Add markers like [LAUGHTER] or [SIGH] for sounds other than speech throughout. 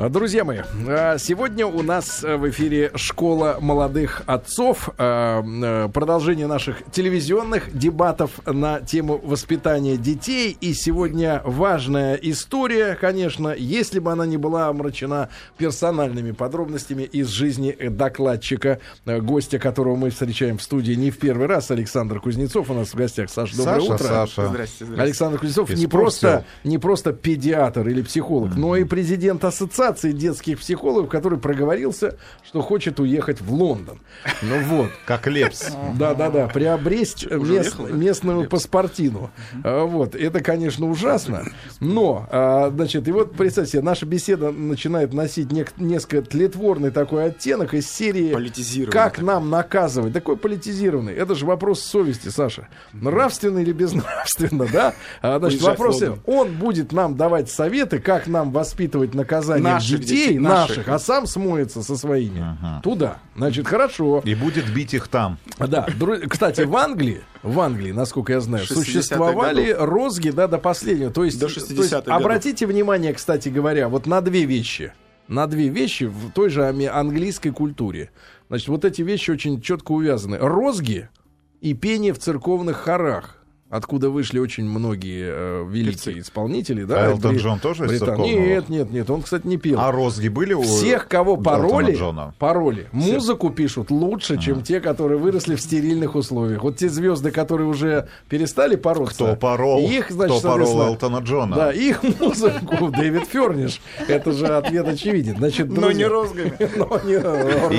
А, Друзья мои, а, сегодня у нас э, в эфире «Школа молодых отцов». а, э, Продолжение наших телевизионных дебатов на тему воспитания детей. И сегодня важная история, конечно, если бы она не была омрачена персональными подробностями из жизни докладчика, э, гостя, которого мы встречаем в студии не в первый раз, Александр Кузнецов. У нас в гостях Саша, доброе Саша, утро. Саша. Здрасте, здрасте. Александр Кузнецов не просто, не просто педиатр или психолог, но и президент ассоциации детских психологов, который проговорился, что хочет уехать в Лондон. Ну вот. [LAUGHS] Как Лепс. Да-да-да, приобрести Уже мест- местную паспортину. А, Вот, это, конечно, ужасно, но, а, значит, и вот, представьте себе, наша беседа начинает носить нек- несколько тлетворный такой оттенок из серии Политизированный «Как нам наказывать?» Такой политизированный. Это же вопрос совести, Саша. Нравственно или безнравственно, да? А, Значит, Уезжать в вопрос, Лондон. он будет нам давать советы, как нам воспитывать наказание Наших детей, детей, наших, наших. а сам смоется со своими. Туда. Значит, хорошо. И будет бить их там. Да, кстати, в Англии, в Англии, насколько я знаю, 60-х существовали годов. розги, да, до последнего. То есть, До то есть 60-х годов. обратите внимание, кстати говоря, вот на две вещи. На две вещи в той же английской культуре. Значит, вот эти вещи очень четко увязаны. Розги и пение в церковных хорах. Откуда вышли очень многие э, великие Певцы. исполнители, да? А Элтон Бри- Джон тоже из Британ-? Нет, нет, нет, он, кстати, не пел. А розги были у Всех, кого пароли, Джона? пароли, музыку пишут лучше, чем те, которые выросли в стерильных условиях. Вот те звезды, которые уже перестали пороться. Кто порол, их, значит, кто порол Элтона Джона? Да, их [LAUGHS] музыку Дэвид Ферниш. Это же ответ очевиден. Значит, Но не розгами. [LAUGHS] но не И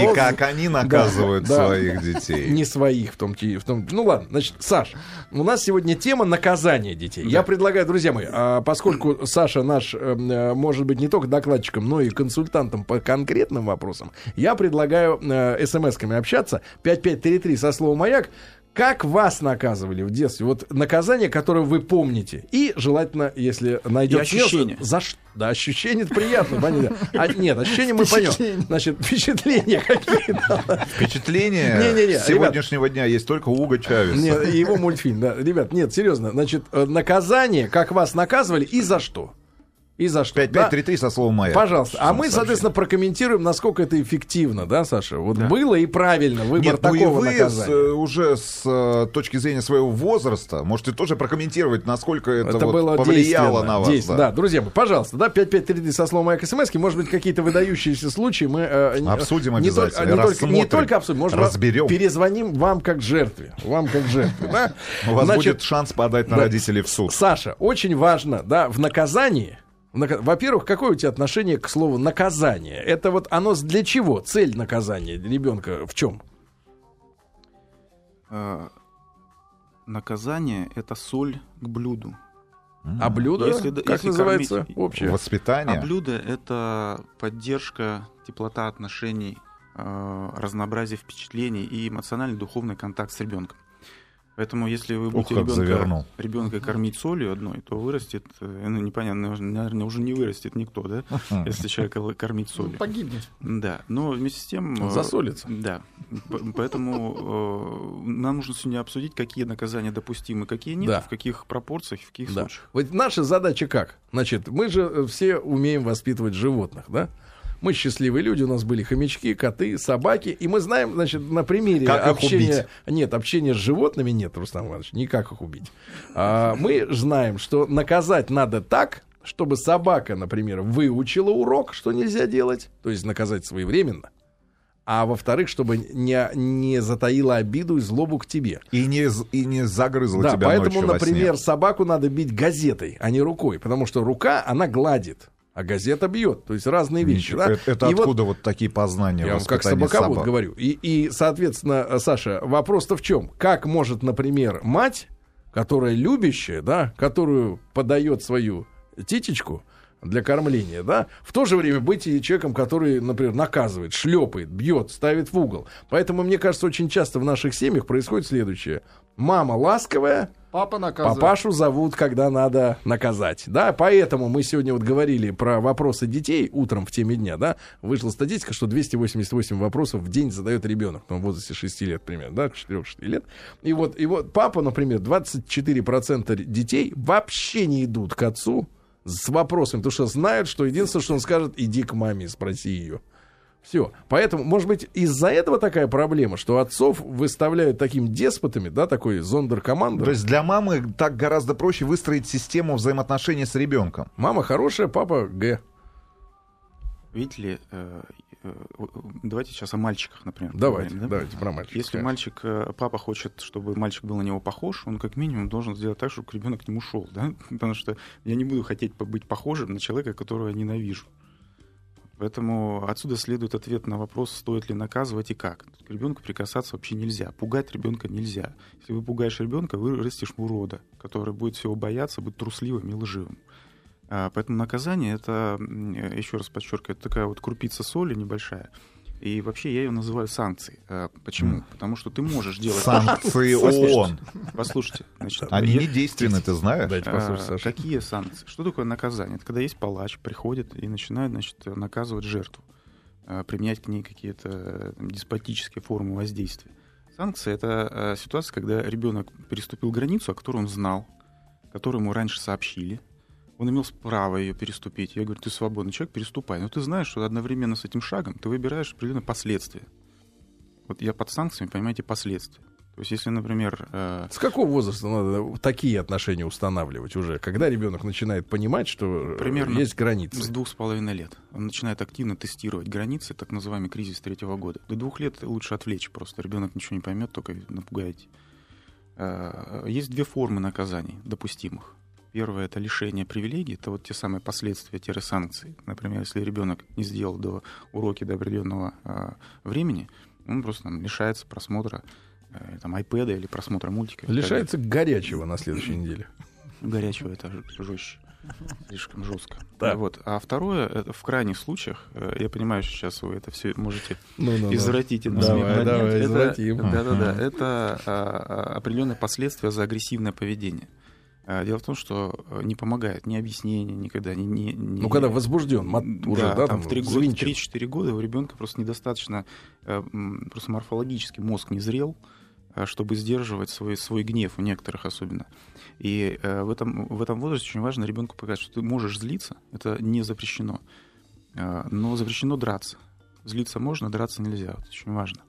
розг- как они наказывают да. своих детей. не своих в том, числе-. Ну ладно, значит, Саш, у нас сегодня тема наказания детей. Я предлагаю, друзья мои, а, поскольку Саша наш, э, э, может быть, не только докладчиком, но и консультантом по конкретным вопросам, я предлагаю э, смс-ками общаться. 5533 со словом «Маяк». Как вас наказывали в детстве? Вот наказание, которое вы помните. И желательно, если найдете... И ощущения. За что? Да, ощущения это приятно, понятно. А, нет, ощущения мы поймем. Значит, впечатления какие-то. Впечатление Не-не-не, с сегодняшнего дня есть только у Уга Чавеса. Нет, и его мультфильм, да. Ребят, нет, серьезно. Значит, э, наказание, как вас наказывали и за что? И за что? Да? 5533 со словом «Маяк». Пожалуйста. А мы, сообщение. соответственно, прокомментируем, насколько это эффективно, да, Саша? Вот было и правильно выбор Нет, ну и такого вы с, наказания. э, уже с э, точки зрения своего возраста можете тоже прокомментировать, насколько это, Это вот было повлияло на вас. действенно. да. Да. друзья пожалуйста, да, 5533 со словом «Маяк» смс может быть, какие-то выдающиеся случаи мы... э, Обсудим не обязательно, Не, только, не только обсудим, может, разберем. перезвоним вам как жертве. Вам как жертве, да? [LAUGHS] У вас будет шанс подать на да. родителей в суд. Саша, очень важно, да, в наказании. Во-первых, какое у тебя отношение к слову наказание? Это вот оно для чего? Цель наказания ребенка в чем? Э, Наказание — это соль к блюду. А блюдо, Если как если называется кормить- общее? Воспитание. А блюдо — это поддержка, теплота отношений, э, разнообразие впечатлений и эмоциональный духовный контакт с ребенком. Поэтому если вы будете завернул. ребенка, ребенка кормить солью одной, то вырастет, э, ну, непонятно, наверное, уже не вырастет никто, да, [LAUGHS] если человека кормить солью. Погибнет. Да, но вместе с тем... Он э, засолится. Да. Поэтому э, нам нужно сегодня обсудить, какие наказания допустимы, какие нет, Да. в каких пропорциях, в каких Да. случаях. Вот наша задача как? Значит, мы же все умеем воспитывать животных, да? Мы счастливые люди, у нас были хомячки, коты, собаки, и мы знаем, значит, на примере Как общения... Нет, общения с животными нет, Рустам Иванович, никак их убить. А, мы знаем, что наказать надо так, чтобы собака, например, выучила урок, что нельзя делать, то есть наказать своевременно, а во-вторых, чтобы не, не затаила обиду и злобу к тебе. И не, и не загрызла Да, тебя поэтому, ночью например, собаку надо бить газетой, а не рукой, потому что рука, она гладит, а газета бьет. То есть разные вещи. Ничего, да? Это, это И вот откуда вот, такие познания я вам как собаковод собак? говорю. И, и, соответственно, Саша, вопрос-то в чем? Как может, например, мать, которая любящая, да, которую подает свою титечку для кормления, да, в то же время быть и человеком, который, например, наказывает, шлепает, бьет, ставит в угол. Поэтому, мне кажется, очень часто в наших семьях происходит следующее. Мама ласковая, Папа наказывает. Папашу зовут, когда надо наказать. Да, поэтому мы сегодня вот говорили про вопросы детей утром в теме дня, да. Вышла статистика, что 288 вопросов в день задает ребенок, ну, в возрасте 6 лет примерно, да, 4-6 лет. И вот, и вот папа, например, 24% детей вообще не идут к отцу с вопросами, потому что знают, что единственное, что он скажет, иди к маме, спроси ее. Все. Поэтому, может быть, из-за этого такая проблема, что отцов выставляют такими деспотами, да, такой зондеркомандой. То есть для мамы так гораздо проще выстроить систему взаимоотношений с ребенком. Мама хорошая, папа Г. Видите ли, э, э, давайте сейчас о мальчиках, например. Давайте, поговорим, да? давайте про мальчика. Если конечно. мальчик, э, папа хочет, чтобы мальчик был на него похож, он как минимум должен сделать так, чтобы ребенок к нему шел, да? [LAUGHS] Потому что я не буду хотеть быть похожим на человека, которого я ненавижу. Поэтому отсюда следует ответ на вопрос, стоит ли наказывать и как. К ребенку прикасаться вообще нельзя. Пугать ребенка нельзя. Если вы пугаешь ребенка, вы растишь урода, который будет всего бояться, будет трусливым и лживым. А, Поэтому наказание это, еще раз подчеркиваю, такая вот крупица соли небольшая. И вообще я ее называю санкцией. А, Почему? Потому что ты можешь делать... Санкции Послушайте, ООН. Послушайте. значит, Они не действенны, ты знаешь? Дайте а, послушать, Саша. Какие санкции? Что такое наказание? Это когда есть палач, приходит и начинает значит, наказывать жертву, а, применять к ней какие-то э, деспотические формы воздействия. Санкция — это ситуация, когда ребенок переступил границу, о которой он знал, которую ему раньше сообщили. Он имел право ее переступить. Я говорю, ты свободный человек, переступай. Но ты знаешь, что одновременно с этим шагом ты выбираешь определенные последствия. Вот я под санкциями, понимаете, последствия. То есть если, например, э, С какого возраста надо такие отношения устанавливать уже? Когда ребенок начинает понимать, что э, Примерно есть С границы? двух с половиной лет. Он начинает активно тестировать границы, так называемый кризис третьего года. До двух лет лучше отвлечь просто. Ребенок ничего не поймет, только напугаете. Э, Есть две формы наказаний допустимых. Первое это лишение привилегий, это вот те самые последствия санкций. Например, если ребенок не сделал до уроки до определенного э, времени, он просто там, лишается просмотра э, там, iPad или просмотра мультика. Лишается горячего на следующей неделе. Горячего это жестче. Слишком жестко. Так. Вот. А второе, это в крайних случаях, э, я понимаю, что сейчас вы это все можете Ну-ну-ну. извратить и на Давай, давай, Это- извратим. Да-да-да. Это а, а, определенные последствия за агрессивное поведение. А, Дело в том, что э, не помогает ни объяснение, никогда не... не- не- Ну, когда возбужден, уже, да, там, там, в 3 года, взвинчен. 3-4 года у ребенка просто недостаточно, э, просто морфологически мозг не зрел, э, чтобы сдерживать свой, свой гнев, у некоторых особенно. И в, этом, в этом возрасте очень важно ребенку показать, что ты можешь злиться, это не запрещено, но запрещено драться. Злиться можно, драться нельзя, это очень важно.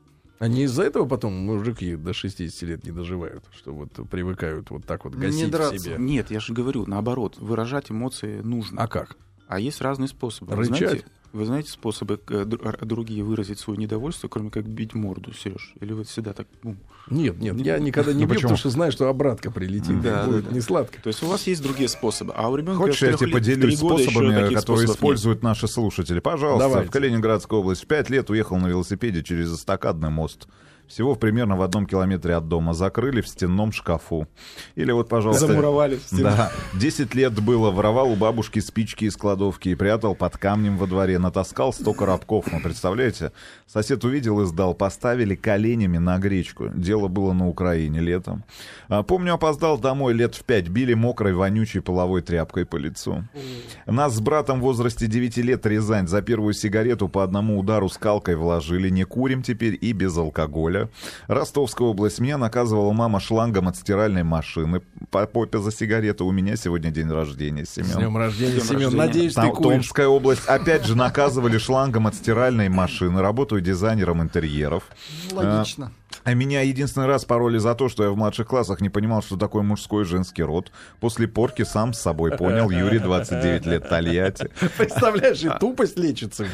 Не из-за этого потом мужики до 60 лет не доживают, что вот привыкают вот так вот гасить Не драться. себе. Нет, я же говорю, наоборот, выражать эмоции нужно. А как? А есть разные способы. Рычать? знаете, вы знаете способы э, р- другие выразить свое недовольство, кроме как бить морду, Сереж? Или вы всегда так... ну, Нет, нет, я никогда не Ну, бью, почему? потому что знаю, что обратка прилетит, Да, будет да, не сладко. То есть у вас есть другие способы, а у ребенка Хочешь, я тебе поделюсь способами, которые используют наши слушатели? Пожалуйста, Давайте. в Калининградской области в пять лет уехал на велосипеде через эстакадный мост. Всего примерно в одном километре от дома. Закрыли в стенном шкафу. Или вот, пожалуйста... Замуровали в стену. Да. Десять лет было, воровал у бабушки спички из кладовки и прятал под камнем во дворе. Натаскал сто коробков. Ну, представляете? Сосед увидел и сдал. Поставили коленями на гречку. Дело было на Украине летом. А, помню, опоздал домой лет в пять. Били мокрой, вонючей половой тряпкой по лицу. Нас с братом в возрасте 9 лет Рязань за первую сигарету по одному удару скалкой вложили. Не курим теперь и без алкоголя. Ростовская область. Меня наказывала мама шлангом от стиральной машины. По попе за сигарету. У меня сегодня день рождения, С Семен. днем рождения, С днем Семен. рождения. Надеюсь, ты Там куришь. Томская область. Опять же наказывали шлангом от стиральной машины. Работаю дизайнером интерьеров. Логично. А меня единственный раз пороли за то, что я в младших классах не понимал, что такое мужской и женский род. После порки сам с собой понял. Юрий, 29 лет, Тольятти. Представляешь, и тупость лечится.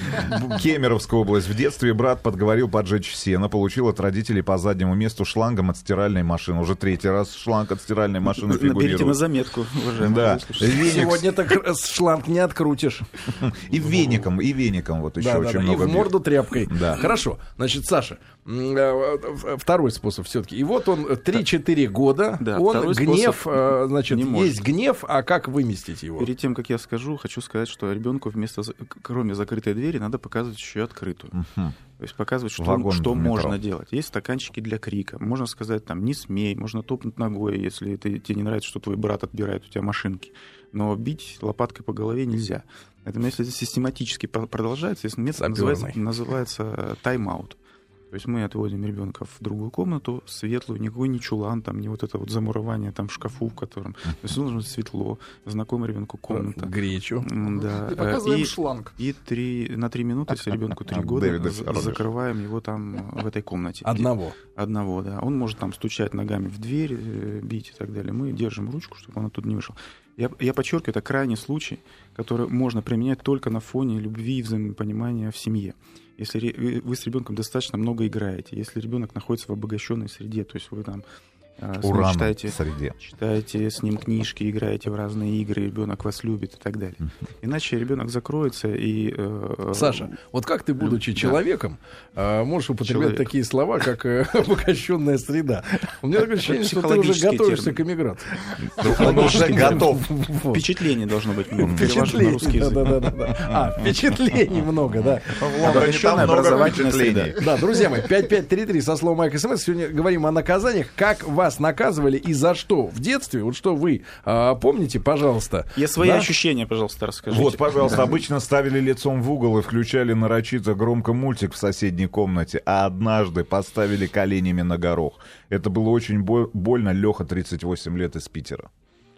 Кемеровская область. В детстве брат подговорил поджечь сено. Получил от родителей по заднему месту шлангом от стиральной машины. Уже третий раз шланг от стиральной машины Наберите на фигурирует. заметку, уважаемые Да. Сегодня так шланг не открутишь. [LAUGHS] И веником, и веником вот еще Да, очень да, и много в морду тряпкой. Да. Хорошо. Значит, Саша, э, второй способ все-таки. И вот он 3-4 года, Да, он гнев, э, значит, есть гнев, а как выместить его? Перед тем, как я скажу, хочу сказать, что ребенку вместо, кроме закрытой двери, надо показывать еще и открытую. Мгм. То есть показывать, что, Вагон что можно делать. Есть стаканчики для крика. Можно сказать, там, не смей, можно топнуть ногой, если ты- тебе не нравится, что твой брат отбирает у тебя машинки. Но бить лопаткой по голове нельзя. Поэтому если это систематически про- продолжается, метод Саперный. называется, называется э, тайм-аут. То есть мы отводим ребенка в другую комнату, светлую, никакой не чулан, там, не вот это вот замурование там в шкафу, в котором... [LAUGHS] То есть быть светло, знакомая ребенку комната. Гречу. Да. И э, показываем И, шланг. и три, на три минуты, если ребенку три года, за- Корониш. закрываем его там в этой комнате. Одного. Одного, да. Он может там стучать ногами в дверь, э, бить и так далее. Мы держим ручку, чтобы он оттуда не вышел. Я, я подчеркиваю, это крайний случай, который можно применять только на фоне любви и взаимопонимания в семье. Если вы- с ребенком достаточно много играете, если ребенок находится в обогащенной среде, то есть вы там Уран читаете, среде. читаете с ним книжки, играете в разные игры, ребенок вас любит и так далее. Иначе ребенок закроется и... э, Саша, вот как ты, будучи Да. человеком, э, можешь употреблять Человек. такие слова, как э, [LAUGHS] обогащенная среда? У меня такое ощущение, что ты уже готовишься термин. к эмиграции. [LAUGHS] Он уже готов. Впечатлений должно быть много. Впечатлений. русский язык. Да, да, да, да. А, впечатлений много, да. [LAUGHS] Обогащенная образовательная среда. Да, друзья мои, 5533 со словом Майк СМС. Сегодня говорим о наказаниях. Как вас наказывали и за что в детстве? Вот что вы а, помните, пожалуйста. Я свои Да? ощущения, пожалуйста, расскажите. Вот, пожалуйста, обычно ставили лицом в угол и включали нарочито громко мультик в соседней комнате, а однажды поставили коленями на горох. Это было очень бо- больно. Леха, 38 лет, из Питера.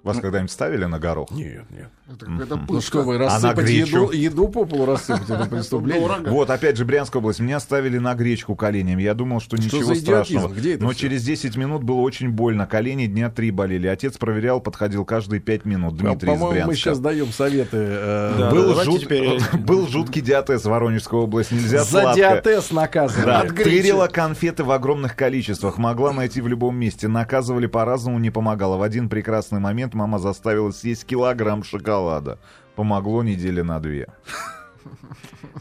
Вас когда-нибудь ставили на горох? Нет, нет. Это какая-то Ну пытка. что вы, А на рассыпать гречу? еду, еду по полу рассыпать, это преступление. Вот, опять же, Брянская область. Меня ставили на гречку коленями. Я думал, что, Что ничего страшного. Где это Но всё? через 10 минут было очень больно. Колени дня три болели. Отец проверял, подходил каждые 5 минут. Дмитрий из По-моему, Брянска. мы сейчас даем советы. э, Да, был, давайте жут- теперь- [LAUGHS] был жуткий диатез в Воронежской области. Нельзя За сладко. диатез наказывали. Да, тырила конфеты в огромных количествах, могла найти в любом месте. Наказывали по-разному, не помогало. В один прекрасный момент мама заставила съесть килограмм шоколада. Помогло недели на две.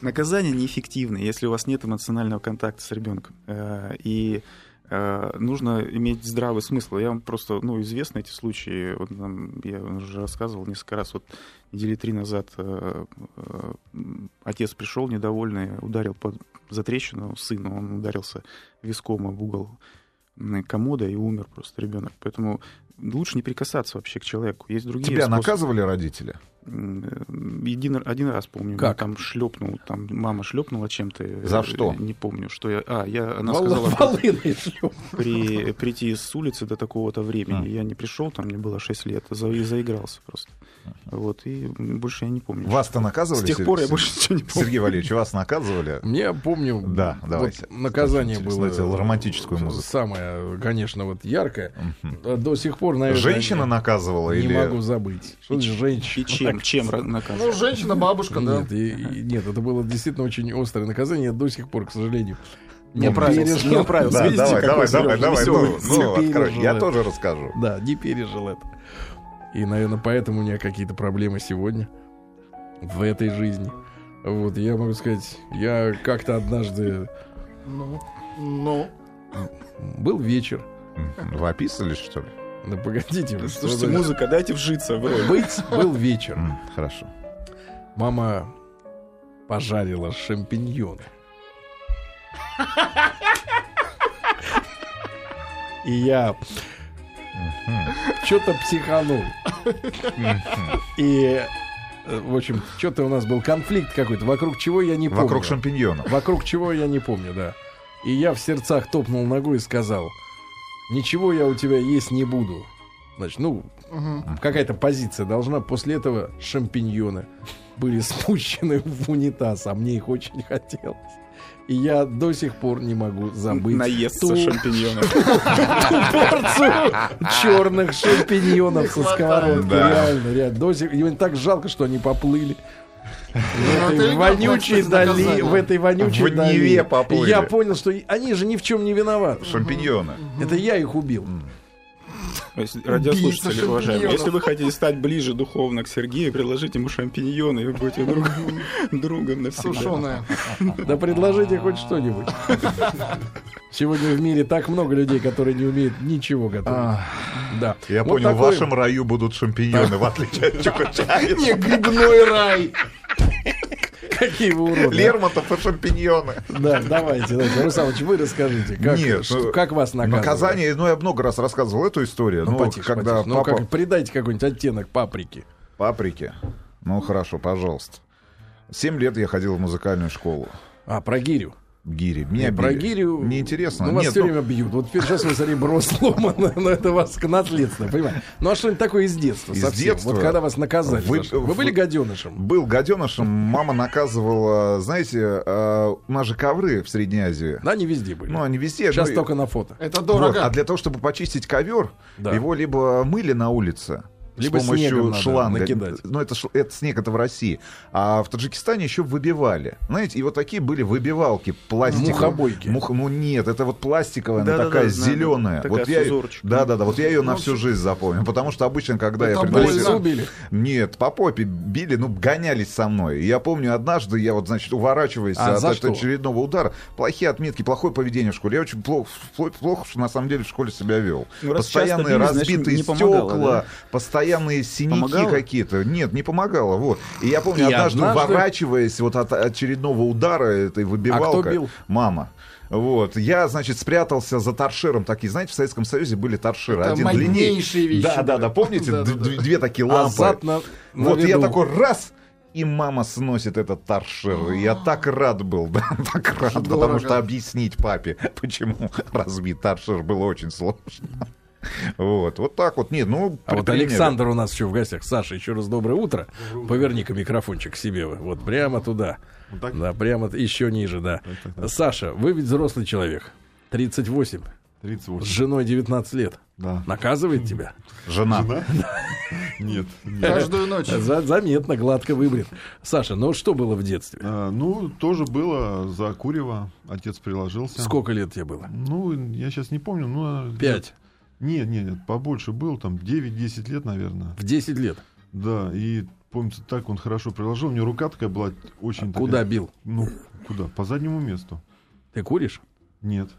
Наказание неэффективно, если у вас нет эмоционального контакта с ребенком. Э, И э, нужно иметь здравый смысл. Я вам просто, ну, известны эти случаи. Вот нам- я уже рассказывал несколько раз. Вот недели три назад э, э, отец пришел недовольный, ударил под за трещину сына. Он ударился виском об угол комода и умер просто ребенок. Поэтому лучше не прикасаться вообще к человеку. Есть другие Тебя способы. наказывали родители? Един, один раз помню, Как? там шлепнул, там мама шлепнула чем-то. За э, что? Не помню, что я. А, я, она Вол- сказала волыной при, прийти с улицы до такого-то времени. А. Я не пришел, там мне было 6 лет, за, и заигрался просто. Вот, и больше я не помню. Вас-то наказывали? С тех пор я Сер- больше ничего не помню. Сергей Валерьевич, вас наказывали? Мне помню, Да, вот давайте. наказание Очень было романтическую музыку. Самое, конечно, вот яркое. До сих пор, наверное, Женщина наказывала не или... могу забыть. Что женщина? И чем, чем ра- Ну, наказывать? женщина, бабушка, да. Нет, и- и- нет, это было действительно очень острое наказание. Я до сих пор, к сожалению, Не оправился, пережил. не оправился. Да, Видите, давай, давай, давай, Серёжа давай, весёлый? ну, ну, открой. Я это. тоже расскажу. Да, не пережил это. И, наверное, поэтому у меня какие-то проблемы сегодня в этой жизни. Вот, я могу сказать, я как-то однажды Ну, ну. был вечер. Вы описывались, что ли? Да погодите, вы, что Слушайте, за- музыка, дайте вжиться в роль. быть был вечер. Хорошо. Мама пожарила шампиньоны. И я что-то психанул. И, в общем, что-то у нас был конфликт какой-то, вокруг чего я не помню. Вокруг шампиньонов. Вокруг чего я не помню, да. И я в сердцах топнул ногой и сказал, ничего я у тебя есть не буду. Значит, ну, Мгм. какая-то позиция должна. После этого шампиньоны были спущены [LAUGHS] в унитаз, а мне их очень хотелось. И я до сих пор не могу забыть Наесться ту шампиньонов. [LAUGHS] порцию черных шампиньонов со сковородки. Реально, реально. До сих... мне так жалко, что они поплыли. В это этой вонючей дали, в этой вонючей В дали. Неве поплыли. Я понял, что они же ни в чем не виноваты. Шампиньоны. Это я их убил. То есть, Радиослушатели, уважаемые, если вы хотите стать ближе духовно к Сергею, предложите ему шампиньоны, и вы будете друг- [LAUGHS] другом навсегда. Сушеная. Да предложите хоть что-нибудь. Сегодня в мире так много людей, которые не умеют ничего готовить. Да. Я Вот понял, в такой- вашем раю будут шампиньоны, в отличие от Чукачаева. [LAUGHS] Не грибной рай. Какие вы уроды. а? Лермонтов и шампиньоны. Да, давайте, давайте. Русалыч, вы расскажите, как, Нет, что- ну, как вас наказывали? Наказание, ну, я много раз рассказывал эту историю. Ну, Ну, потише, когда потише. Ну, папа... как, придайте какой-нибудь оттенок паприки. Паприки. Ну, хорошо, пожалуйста. Семь лет я ходил в музыкальную школу. А, про гирю. Гири. Меня Не, про били. гирю... Мне интересно. Ну, вас Нет, все ну, время бьют. Вот сейчас вы смотри, бро сломано, [LAUGHS] но это вас наследственно, понимаете? Ну, а что-нибудь такое из детства Из совсем? детства? Вот когда вас наказали. Вы- за? Вы, были гаденышем? Был гаденышем, мама наказывала, знаете, э, у нас же ковры в Средней Азии. Да, не везде были. Ну, они везде. Сейчас ну, только на фото. Это Вот, дорого. а для того, чтобы почистить ковер, Да. его либо мыли на улице, Либо с помощью снегом надо шланга. накидать. Ну, это, это снег, это в России. А в Таджикистане еще выбивали. Знаете, и вот такие были выбивалки пластиковые. Мухобойки. Мух- ну нет, это вот пластиковая, она Да-да-да, такая знаю, зеленая. такая вот я, да, да, да, вот я ее на Ну, всю жизнь запомнил. Потому что обычно, когда я Это приносил- По лицу больно. били? Нет, по попе били, ну, гонялись со мной. И я помню, однажды я вот, значит, уворачиваясь А от за от очередного удара, плохие отметки, плохое поведение в школе. Я очень плохо, плохо, плохо, что на самом деле в школе себя вел. Ну, Постоянные били, значит, разбитые не помогало, стекла, да? Постоянные синяки какие-то. Нет, не помогало. Вот. И я помню, И однажды, однажды- уворачиваясь вот от очередного удара этой выбивалкой, А мама. Вот. Я, значит, спрятался за торшером. Такие, знаете, в Советском Союзе были торшеры. Это Один длиннее. вещи Да, да, да. Помните, Да, да, д- да. две такие лампы? зад на, на Вот я такой раз, и мама сносит этот торшер. Я так рад был, да, [LAUGHS] так рад, потому что объяснить папе, [LAUGHS] почему [LAUGHS] разбить торшер было очень сложно. Вот, вот так вот. Нет, ну, А вот. Александр у нас еще в гостях. Саша, еще раз доброе утро. Поверни-ка микрофончик к себе. Вот прямо туда. Да, прямо еще ниже, да. Саша, вы ведь взрослый человек. 38. С 38. женой 19 лет. Да. Наказывает тебя? Жена. [LAUGHS] Нет. нет. Каждую ночь. За- заметно, гладко выбрит. Саша, ну что было в детстве? А, ну, тоже было за Курева. Отец приложился. Сколько лет тебе было? Ну, я сейчас не помню. Ну, Пять. Нет, нет, нет, побольше был, там 9-10 лет, наверное. В 10 лет. Да, и помнится, так он хорошо приложил. У него рука такая была очень такая- Куда бил? Ну, куда? По заднему месту. Ты куришь? Нет.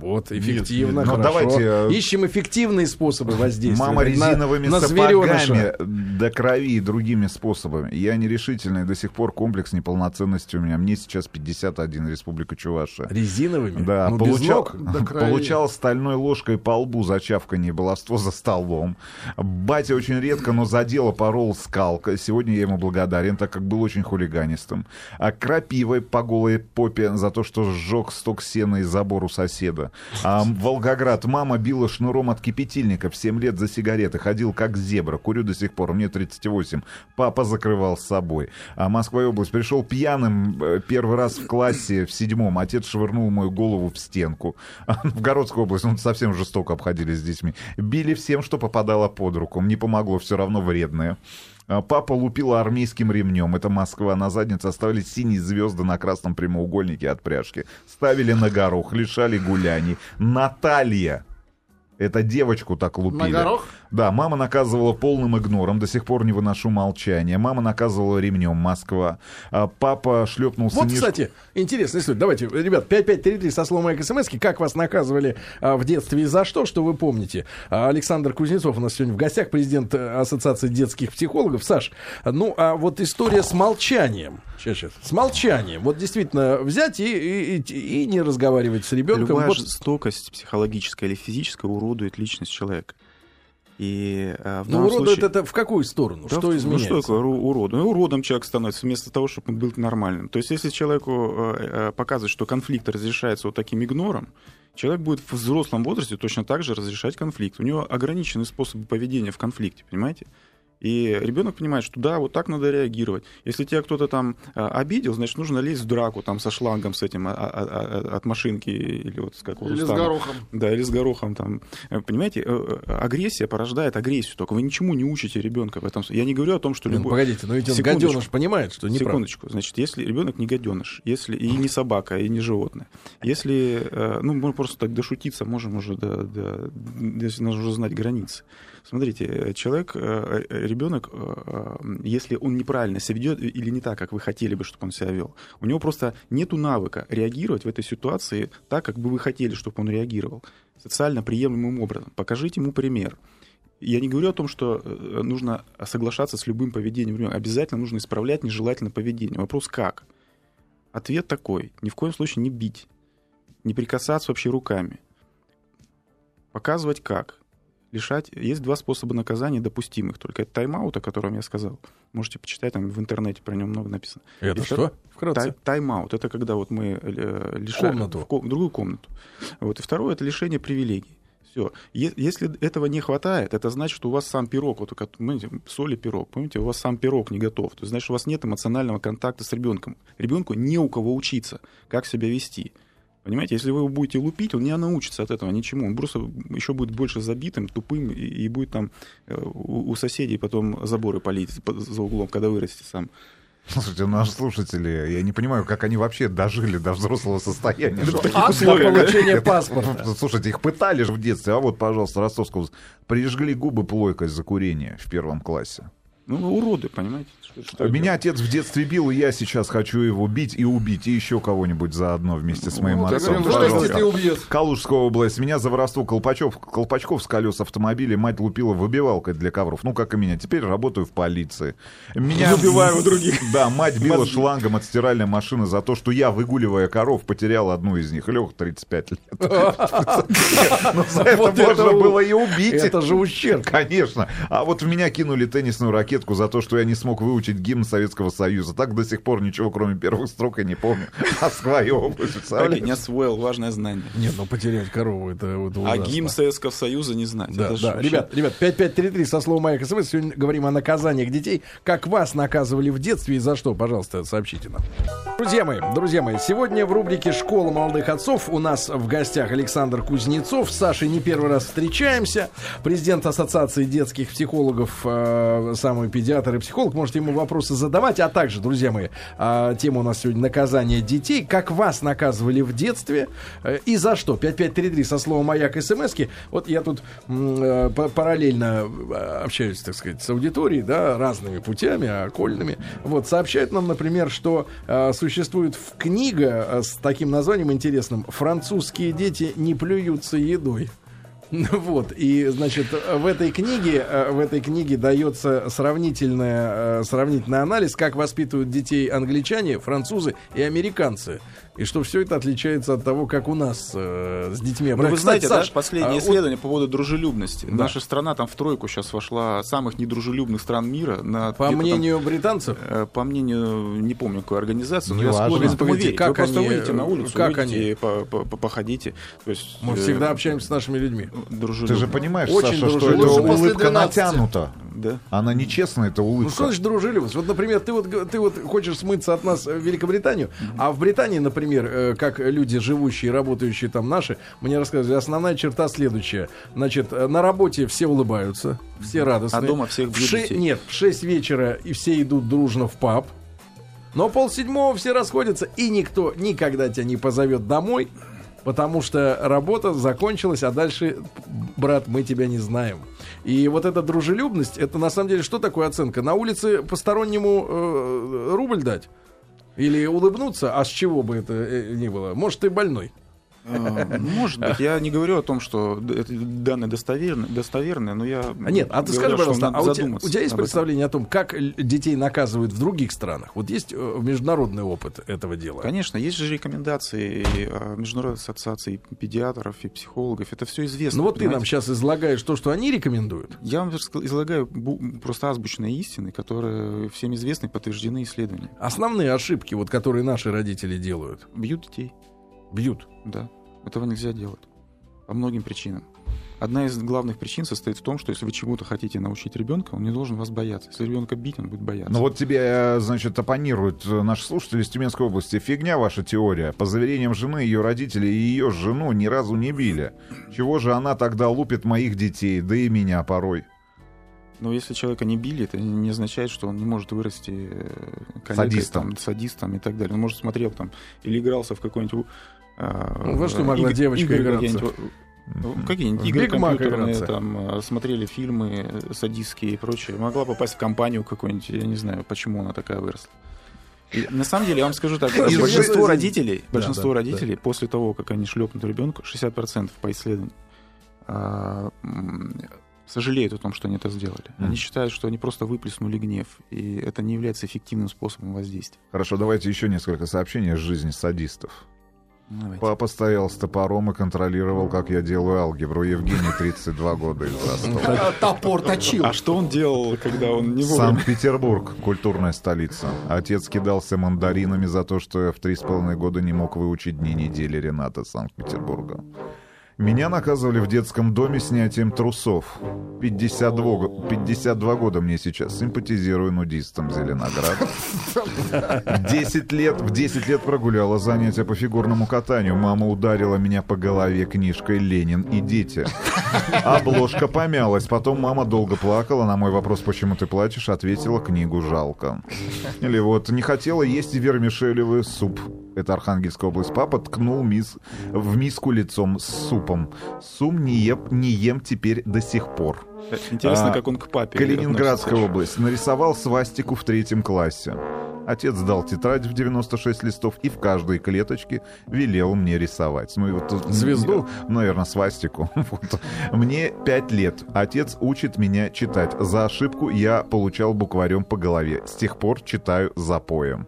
Вот, эффективно, нет. Ну, хорошо. давайте, э, Ищем эффективные способы воздействия. Мама на- резиновыми на сапогами зверёныша. до крови и другими способами. Я нерешительный, до сих пор комплекс неполноценности у меня. Мне сейчас 51, Республика Чувашия. Резиновыми? Да, Ну, получал, получал стальной ложкой по лбу за чавканье баловство за столом. Батя очень редко, но за дело порол скалка. Сегодня я ему благодарен, так как был очень хулиганистым. А крапивой по голой попе за то, что сжег сток сена и забор у соседа. А Волгоград. Мама била шнуром от кипятильника в 7 лет за сигареты. Ходил как зебра. Курю до сих пор. Мне 38. Папа закрывал с собой. А Москва область. Пришел пьяным э, первый раз в классе в седьмом. Отец швырнул мою голову в стенку. А [LAUGHS] В Городскую область. Ну, совсем жестоко обходились с детьми. Били всем, что попадало под руку. Не помогло. Все равно вредное. А Папа лупил армейским ремнем. Это Москва. На заднице оставили синие звезды на красном прямоугольнике от пряжки. Ставили на горох, лишали гуляний. Наталья. Это девочку так лупили. На горох? Да, мама наказывала полным игнором, до сих пор не выношу молчания. Мама наказывала ремнем, Москва. А папа шлепнул Вот, сынишку- кстати, интересная история. Давайте, ребят, 5533 со словом смс как вас наказывали а, в детстве и за что, что вы помните. А, Александр Кузнецов у нас сегодня в гостях, президент э, Ассоциации детских психологов. Саш, ну, а вот история с молчанием. Сейчас, сейчас. С молчанием. Вот действительно взять и, и, и- и не разговаривать с ребенком. Любая Вот жестокость, психологическая или физическая, уродует личность человека. И э, в Ну, данном уродует случае- это в какую сторону? Да, что в- изменяется? Ну, что такое уродом? Ну, уродом человек становится вместо того, чтобы он был нормальным. То есть, если человеку э, э, показывать, что конфликт разрешается вот таким игнором, человек будет в взрослом возрасте точно так же разрешать конфликт. У него ограничены способы поведения в конфликте, понимаете? И ребенок понимает, что да, вот так надо реагировать. Если тебя кто-то там а, обидел, значит, нужно лезть в драку там со шлангом с этим а, а, от машинки или вот с какого Или с горохом. да, или с горохом там. Э, Понимаете, э, э, агрессия порождает агрессию. Только вы ничему не учите ребенка в этом. Я не говорю о том, что Ну, любой... погодите, но ведь он Секундочку. гаденыш понимает, что не Секундочку. Значит, если ребенок не гаденыш, если и не собака, и не животное, если, ну, мы просто так дошутиться можем уже, до, до- если нужно уже знать границы. Смотрите, э, человек, э, э, ребенок, если он неправильно себя ведет или не так, как вы хотели бы, чтобы он себя вел, у него просто нету навыка реагировать в этой ситуации так, как бы вы хотели, чтобы он реагировал, социально приемлемым образом. Покажите ему пример. Я не говорю о том, что нужно соглашаться с любым поведением ребенка. Обязательно нужно исправлять нежелательное поведение. Вопрос как? Ответ такой. Ни в коем случае не бить. Не прикасаться вообще руками. Показывать как. Лишать... Есть два способа наказания допустимых. Только это тайм-аут, о котором я сказал. Можете почитать, там в интернете про него много написано. Это И что? Вкратце. Тай- Тайм-аут. Это когда вот мы э, лишаем... Комнату. В, ко- в другую комнату. Вот. И второе — это лишение привилегий. Все. Если этого не хватает, это значит, что у вас сам пирог, вот, помните, соли пирог, помните, у вас сам пирог не готов. То есть, значит, у вас нет эмоционального контакта с ребенком. Ребенку не у кого учиться, как себя вести. Понимаете, если вы его будете лупить, он не научится от этого ничему. Он просто еще будет больше забитым, тупым, и, и будет там э, у, у соседей потом заборы полить по- за углом, когда вырастет сам. Слушайте, наши слушатели, я не понимаю, как они вообще дожили до взрослого состояния. Что- А получения Это- паспорта. Слушайте, их пытали же в детстве. А вот, пожалуйста, Ростовская область. Прижгли губы плойкой за курение в первом классе. Ну, вы уроды, понимаете? Что- что Меня отец в детстве бил, и я сейчас хочу его бить и убить, и еще кого-нибудь заодно вместе с моим Вот я отцом. Пожалуйста. Калужская область. Меня за воровство колпачев, колпачков с колес автомобиля мать лупила выбивалкой для ковров. Ну, как и меня. Теперь работаю в полиции. Меня... Выбиваю у других. [LAUGHS] Да, мать била Мозги. шлангом от стиральной машины за то, что я, выгуливая коров, потерял одну из них. Лех, 35 лет. [LAUGHS] Ну, за это можно было и убить. Это же ущерб. Конечно. А вот в меня кинули теннисную ракетку за то, что я не смог выучить гимн Советского Союза. Так до сих пор ничего, кроме первых строк, я не помню. А свою область, и представляете? не освоил важное знание. Нет, ну потерять корову это, это А гимн Советского Союза не знать. Да, да. Ребят, ребят, 5533 со словом Майк СМС. Сегодня говорим о наказаниях детей. Как вас наказывали в детстве и за что, пожалуйста, сообщите нам. Друзья мои, друзья мои, сегодня в рубрике «Школа молодых отцов» у нас в гостях Александр Кузнецов. С Сашей не первый раз встречаемся. Президент Ассоциации детских психологов, э, самый педиатр и психолог. Можете ему вопросы задавать. А также, друзья мои, э, тема у нас сегодня «Наказание детей». Как вас наказывали в детстве э, и за что? 5533 со словом «Маяк» смски. Вот я тут э, па- параллельно э, общаюсь, так сказать, с аудиторией, да, разными путями, окольными. Вот, сообщают нам, например, что существует книга с таким названием интересным «Французские дети не плюются едой». [LAUGHS] Вот, и, значит, в этой книге, э, в этой книге дается э, сравнительный анализ, как воспитывают детей англичане, французы и американцы. И что все это отличается от того, как у нас э, с детьми Ну, вы знаете, Кстати, да, Саш, последнее а, вот- исследование по поводу дружелюбности. Да. Наша страна там в тройку сейчас вошла самых недружелюбных стран мира. На, По где-то там, мнению британцев, э, по мнению, не помню какой организации, но Не я склонен этому верить. как Вы просто они, выйдите на улицу, как они? и по- по- по- походите. То есть, мы э, всегда общаемся с нашими людьми. дружелюбно. Ты же понимаешь, Очень Саша, что это улыбка 12. натянута. Да. Она нечестная, это Ну улыбка. что значит дружелюбность? Вот, например, ты вот, ты вот хочешь смыться от нас в Великобританию, а в Британии, например, э, как люди, живущие, работающие там наши, мне рассказывали, основная черта следующая. Значит, э, на работе все улыбаются, все радостные. А дома всех В ше-. Нет, в 6 вечера и все идут дружно в паб. Но полседьмого все расходятся, и никто никогда тебя не позовет домой, потому что работа закончилась, а дальше, брат, мы тебя не знаем. И вот эта дружелюбность, это на самом деле что такое оценка? На улице постороннему э, рубль дать? Или улыбнуться? А с чего бы это э, ни было? Может, ты больной? А, [LAUGHS] Может быть, я не говорю о том, что данные достоверны, достоверные, но я... А нет, а ты скажи, что пожалуйста, а у тебя, задуматься у тебя есть этом. представление о том, как детей наказывают в других странах? Вот есть э, международный опыт этого дела? Конечно, есть же рекомендации а, Международной ассоциации педиатров и психологов. Это все известно. Ну вот ты нам понимаете? сейчас излагаешь то, что они рекомендуют. Я вам излагаю просто азбучные истины, которые всем известны, подтверждены исследованиями. Основные ошибки, вот, которые наши родители делают, Бьют детей, бьют. да. Этого нельзя делать. По многим причинам. Одна из главных причин состоит в том, что если вы чему-то хотите научить ребенка, он не должен вас бояться. Если ребенка бить, он будет бояться. Ну вот тебе, э, значит, оппонируют э, наши слушатели из Тюменской области. Фигня ваша теория. По заверениям жены, ее родители и ее жену ни разу не били. Чего же она тогда лупит моих детей, да и меня порой? Но если человека не били, это не означает, что он не может вырасти э, коллегой, Садистом. там, садистом и так далее. Он может смотрел там или игрался в какой-нибудь... э, Ну, во что могла игр- девочка игры играться? какие-нибудь, ну, Какие-нибудь игры Big Mac компьютерные, там, э, смотрели фильмы садистские и прочее. Могла попасть в компанию какую-нибудь, я не знаю, почему она такая выросла. И на самом деле, я вам скажу так, большинство родителей, Да, большинство да, родителей после того, как они шлепнут ребенка, 60% по исследованию, а, сожалеют о том, что они это сделали. Мгм. Они считают, что они просто выплеснули гнев, и это не является эффективным способом воздействия. Хорошо, давайте еще несколько сообщений из жизни садистов. Давайте. Папа стоял с топором и контролировал, как я делаю алгебру. Евгений, 32 года из Ростова. Топор точил. А что он делал, когда он не вовремя? Санкт-Петербург, культурная столица. Отец кидался мандаринами за то, что я в три с половиной года не мог выучить дни недели Рената Санкт-Петербурга. Меня наказывали в детском доме снятием трусов. 52, го- 52 года мне сейчас. Симпатизирую нудистам Зеленоград. 10 [LAUGHS] лет, в 10 лет прогуляла занятия по фигурному катанию. Мама ударила меня по голове книжкой «Ленин и дети». Обложка помялась. Потом мама долго плакала. На мой вопрос, почему ты плачешь, ответила книгу «Жалко». Или вот «Не хотела есть вермишелевый суп». Это Архангельская область. Папа ткнул мис... в миску лицом с супом. Сум не, ем, не ем теперь до сих пор. Интересно, А, как он к папе Калининградская относится. область. Нарисовал свастику в третьем классе. Отец дал тетрадь в 96 листов и в каждой клеточке велел мне рисовать. Ну и вот Звезду? Наверное, свастику. [LAUGHS] Вот. Мне 5 лет. Отец учит меня читать. За ошибку я получал букварем по голове. С тех пор читаю запоем.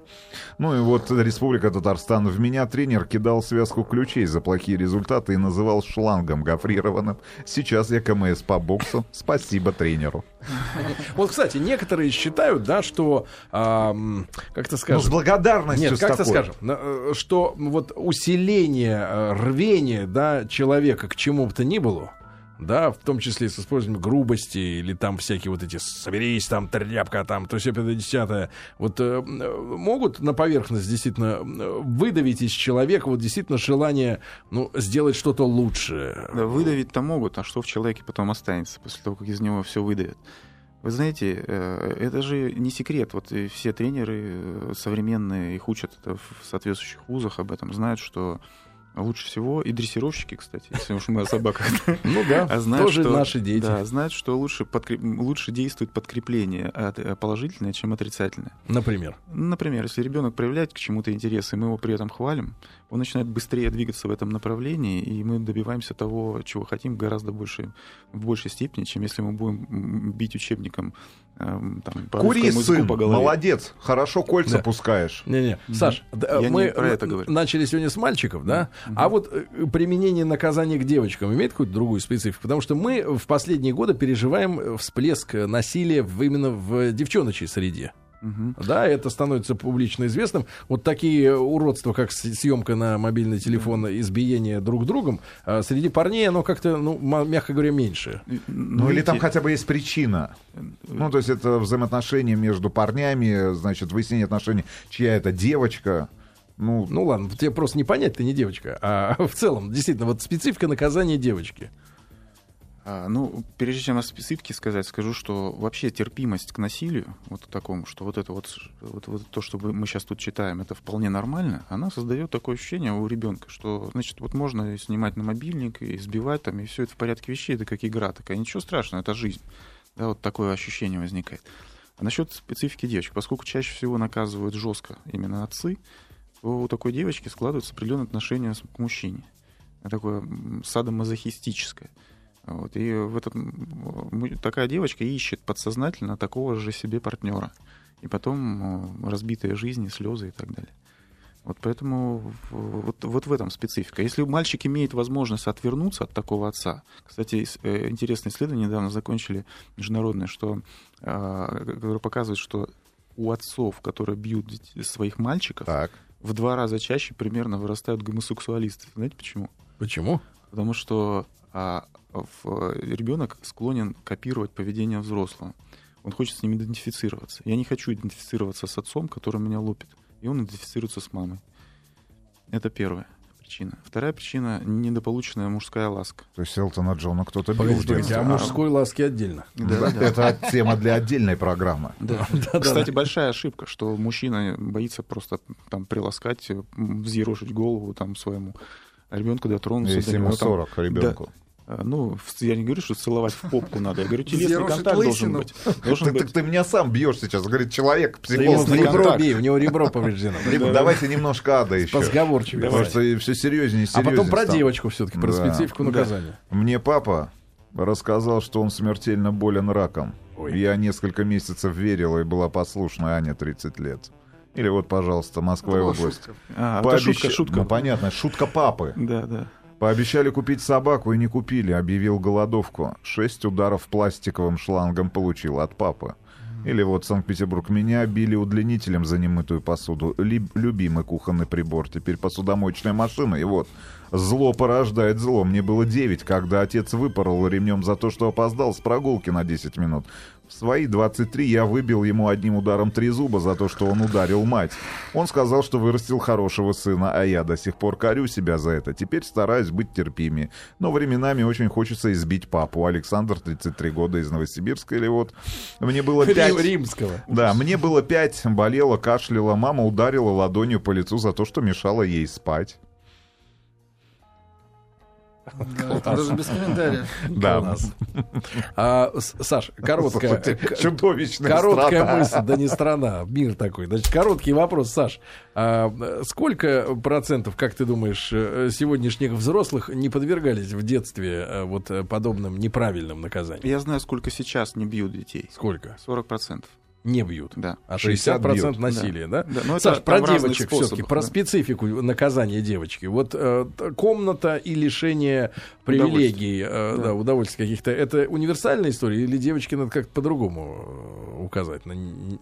Ну и вот Республика Татарстан. В меня тренер кидал связку ключей за плохие результаты и называл шлангом гофрированным. Сейчас я КМС по боксу. Спасибо тренеру. [LAUGHS] Вот, кстати, некоторые считают, да, что, как-то Ну, с скажем... благодарностью Нет, как-то скажем, э, что вот усиление э, рвения, да, человека к чему бы то ни было, да, в том числе с использованием грубости или там всякие вот эти «соберись, там, тряпка, там, то все десятое», вот э, могут на поверхность действительно э, выдавить из человека вот действительно желание, ну, сделать что-то лучше. Да, выдавить-то могут, а что в человеке потом останется после того, как из него все выдавят? Вы знаете, э, это же не секрет. Вот все тренеры э, современные, их учат в соответствующих вузах об этом, знают, что лучше всего, и дрессировщики, кстати, если уж мы о собаках [LAUGHS] Ну да, А знают, тоже что- наши дети. Да, знают, что лучше, лучше действует подкрепление от- э, положительное, чем отрицательное. Например. Например, если ребенок проявляет к чему-то интерес, и мы его при этом хвалим, он начинает быстрее двигаться в этом направлении, и мы добиваемся того, чего хотим, гораздо больше, в большей степени, чем если мы будем бить учебником там, по Кури, сын, по голове. молодец, хорошо кольца Да. пускаешь. Не-не, Саш, да, Я мы не про это говорю. начали сегодня с мальчиков, да? А вот э, применение наказания к девочкам имеет какую-то другую специфику? Потому что мы в последние годы переживаем э, всплеск насилия в- именно в девчоночей среде. Мгм. Да, это становится публично известным. Вот такие уродства, как съемка на мобильный телефон, избиение друг другом, а среди парней оно как-то, ну, мягко говоря, меньше. Ну, или там видите, хотя бы есть причина. Ну, то есть это взаимоотношения между парнями, значит, выяснение отношений, чья это девочка. Ну, Ну ладно, тебе просто не понять, ты не девочка. А [LAUGHS] в целом, действительно, вот специфика наказания девочки. А, ну, прежде чем о специфике сказать, скажу, что вообще терпимость к насилию, вот такому, что вот это вот, вот, вот то, что мы сейчас тут читаем, это вполне нормально, она создает такое ощущение у ребенка, что, значит, вот можно снимать на мобильник, и избивать там, и все это в порядке вещей, это как игра такая, ничего страшного, это жизнь. Да, вот такое ощущение возникает. А насчет специфики девочек, поскольку чаще всего наказывают жестко именно отцы, то у такой девочки складывается определенное отношение с- к мужчине. Такое садомазохистическое. Вот, и в этот, м, мы- такая девочка ищет подсознательно такого же себе партнера. И потом э, разбитая жизнь, и слезы и так далее. Вот поэтому вот, вот в этом специфика. Если мальчик имеет возможность отвернуться от такого отца, кстати, э, интересное исследование недавно закончили международное, что, э, которое показывает, что у отцов, которые бьют своих мальчиков, так. в два раза чаще примерно вырастают гомосексуалисты. Знаете почему? Почему? Потому что а, в- ребенок склонен копировать поведение взрослого. Он хочет с ним идентифицироваться. Я не хочу идентифицироваться с отцом, который меня лупит. И он идентифицируется с мамой. Это первая причина. Вторая причина — недополученная мужская ласка. То есть Элтона Джона кто-то бил. Погодите, а мужской ласки отдельно. Да, да. Это тема для отдельной программы. Да. Да-да-да. Кстати, большая ошибка, что мужчина боится просто там приласкать, взъерошить голову там своему ребенку дотронуться. Если до ему него, там, 40 ребенку. А, Ну, в- я не говорю, что целовать в попку надо. Я говорю, [LAUGHS] телесный контакт должен быть. Должен Так, ты меня сам бьешь сейчас. Говорит, человек, Да психолог. Ребро контакт. бей, у него ребро повреждено. Давайте немножко ада еще. Позговорчивее. Потому что все серьезнее и А потом про девочку все-таки, про Да. специфику Да. наказания. Мне папа рассказал, что он смертельно болен раком. Ой. Я несколько месяцев верила и была послушна Аня 30 лет. Или вот, пожалуйста, Москва и область. шутка. А, это Пообещ- шутка, шутка. Ну, понятно, шутка папы. Да, да. Пообещали купить собаку и не купили, объявил голодовку. Шесть ударов пластиковым шлангом получил от папы. Или вот Санкт-Петербург. Меня били удлинителем за немытую посуду. Ли- любимый кухонный прибор. Теперь посудомоечная машина. И вот, зло порождает зло. Мне было 9, когда отец выпорол ремнем за то, что опоздал с прогулки на 10 минут. В свои 23 я выбил ему одним ударом три зуба за то, что он ударил мать. Он сказал, что вырастил хорошего сына, а я до сих пор корю себя за это. Теперь стараюсь быть терпимее. Но временами очень хочется избить папу. Александр, 33 года, из Новосибирска. Или вот мне было 5... Рим- Римского. Да, мне было пять, болела, кашляла, мама ударила ладонью по лицу за то, что мешала ей спать. Да, даже без комментариев. Да. А, Саш, короткая, чудовищная короткая страна. мысль, да не страна, мир такой. Значит, короткий вопрос, Саш. А, сколько процентов, как ты думаешь, э, сегодняшних взрослых не подвергались в детстве э, вот э, подобным неправильным наказаниям? Я знаю, сколько сейчас не бьют детей. Сколько? 40%. Не бьют. Да. А 60 60% бьют. насилия, да? Да, но это Саш, про девочек все-таки, способов, про да. специфику наказания девочки. Вот э, комната и лишение привилегий, э, да. Да. удовольствий каких-то, это универсальная история или девочке надо как-то по-другому э, указать на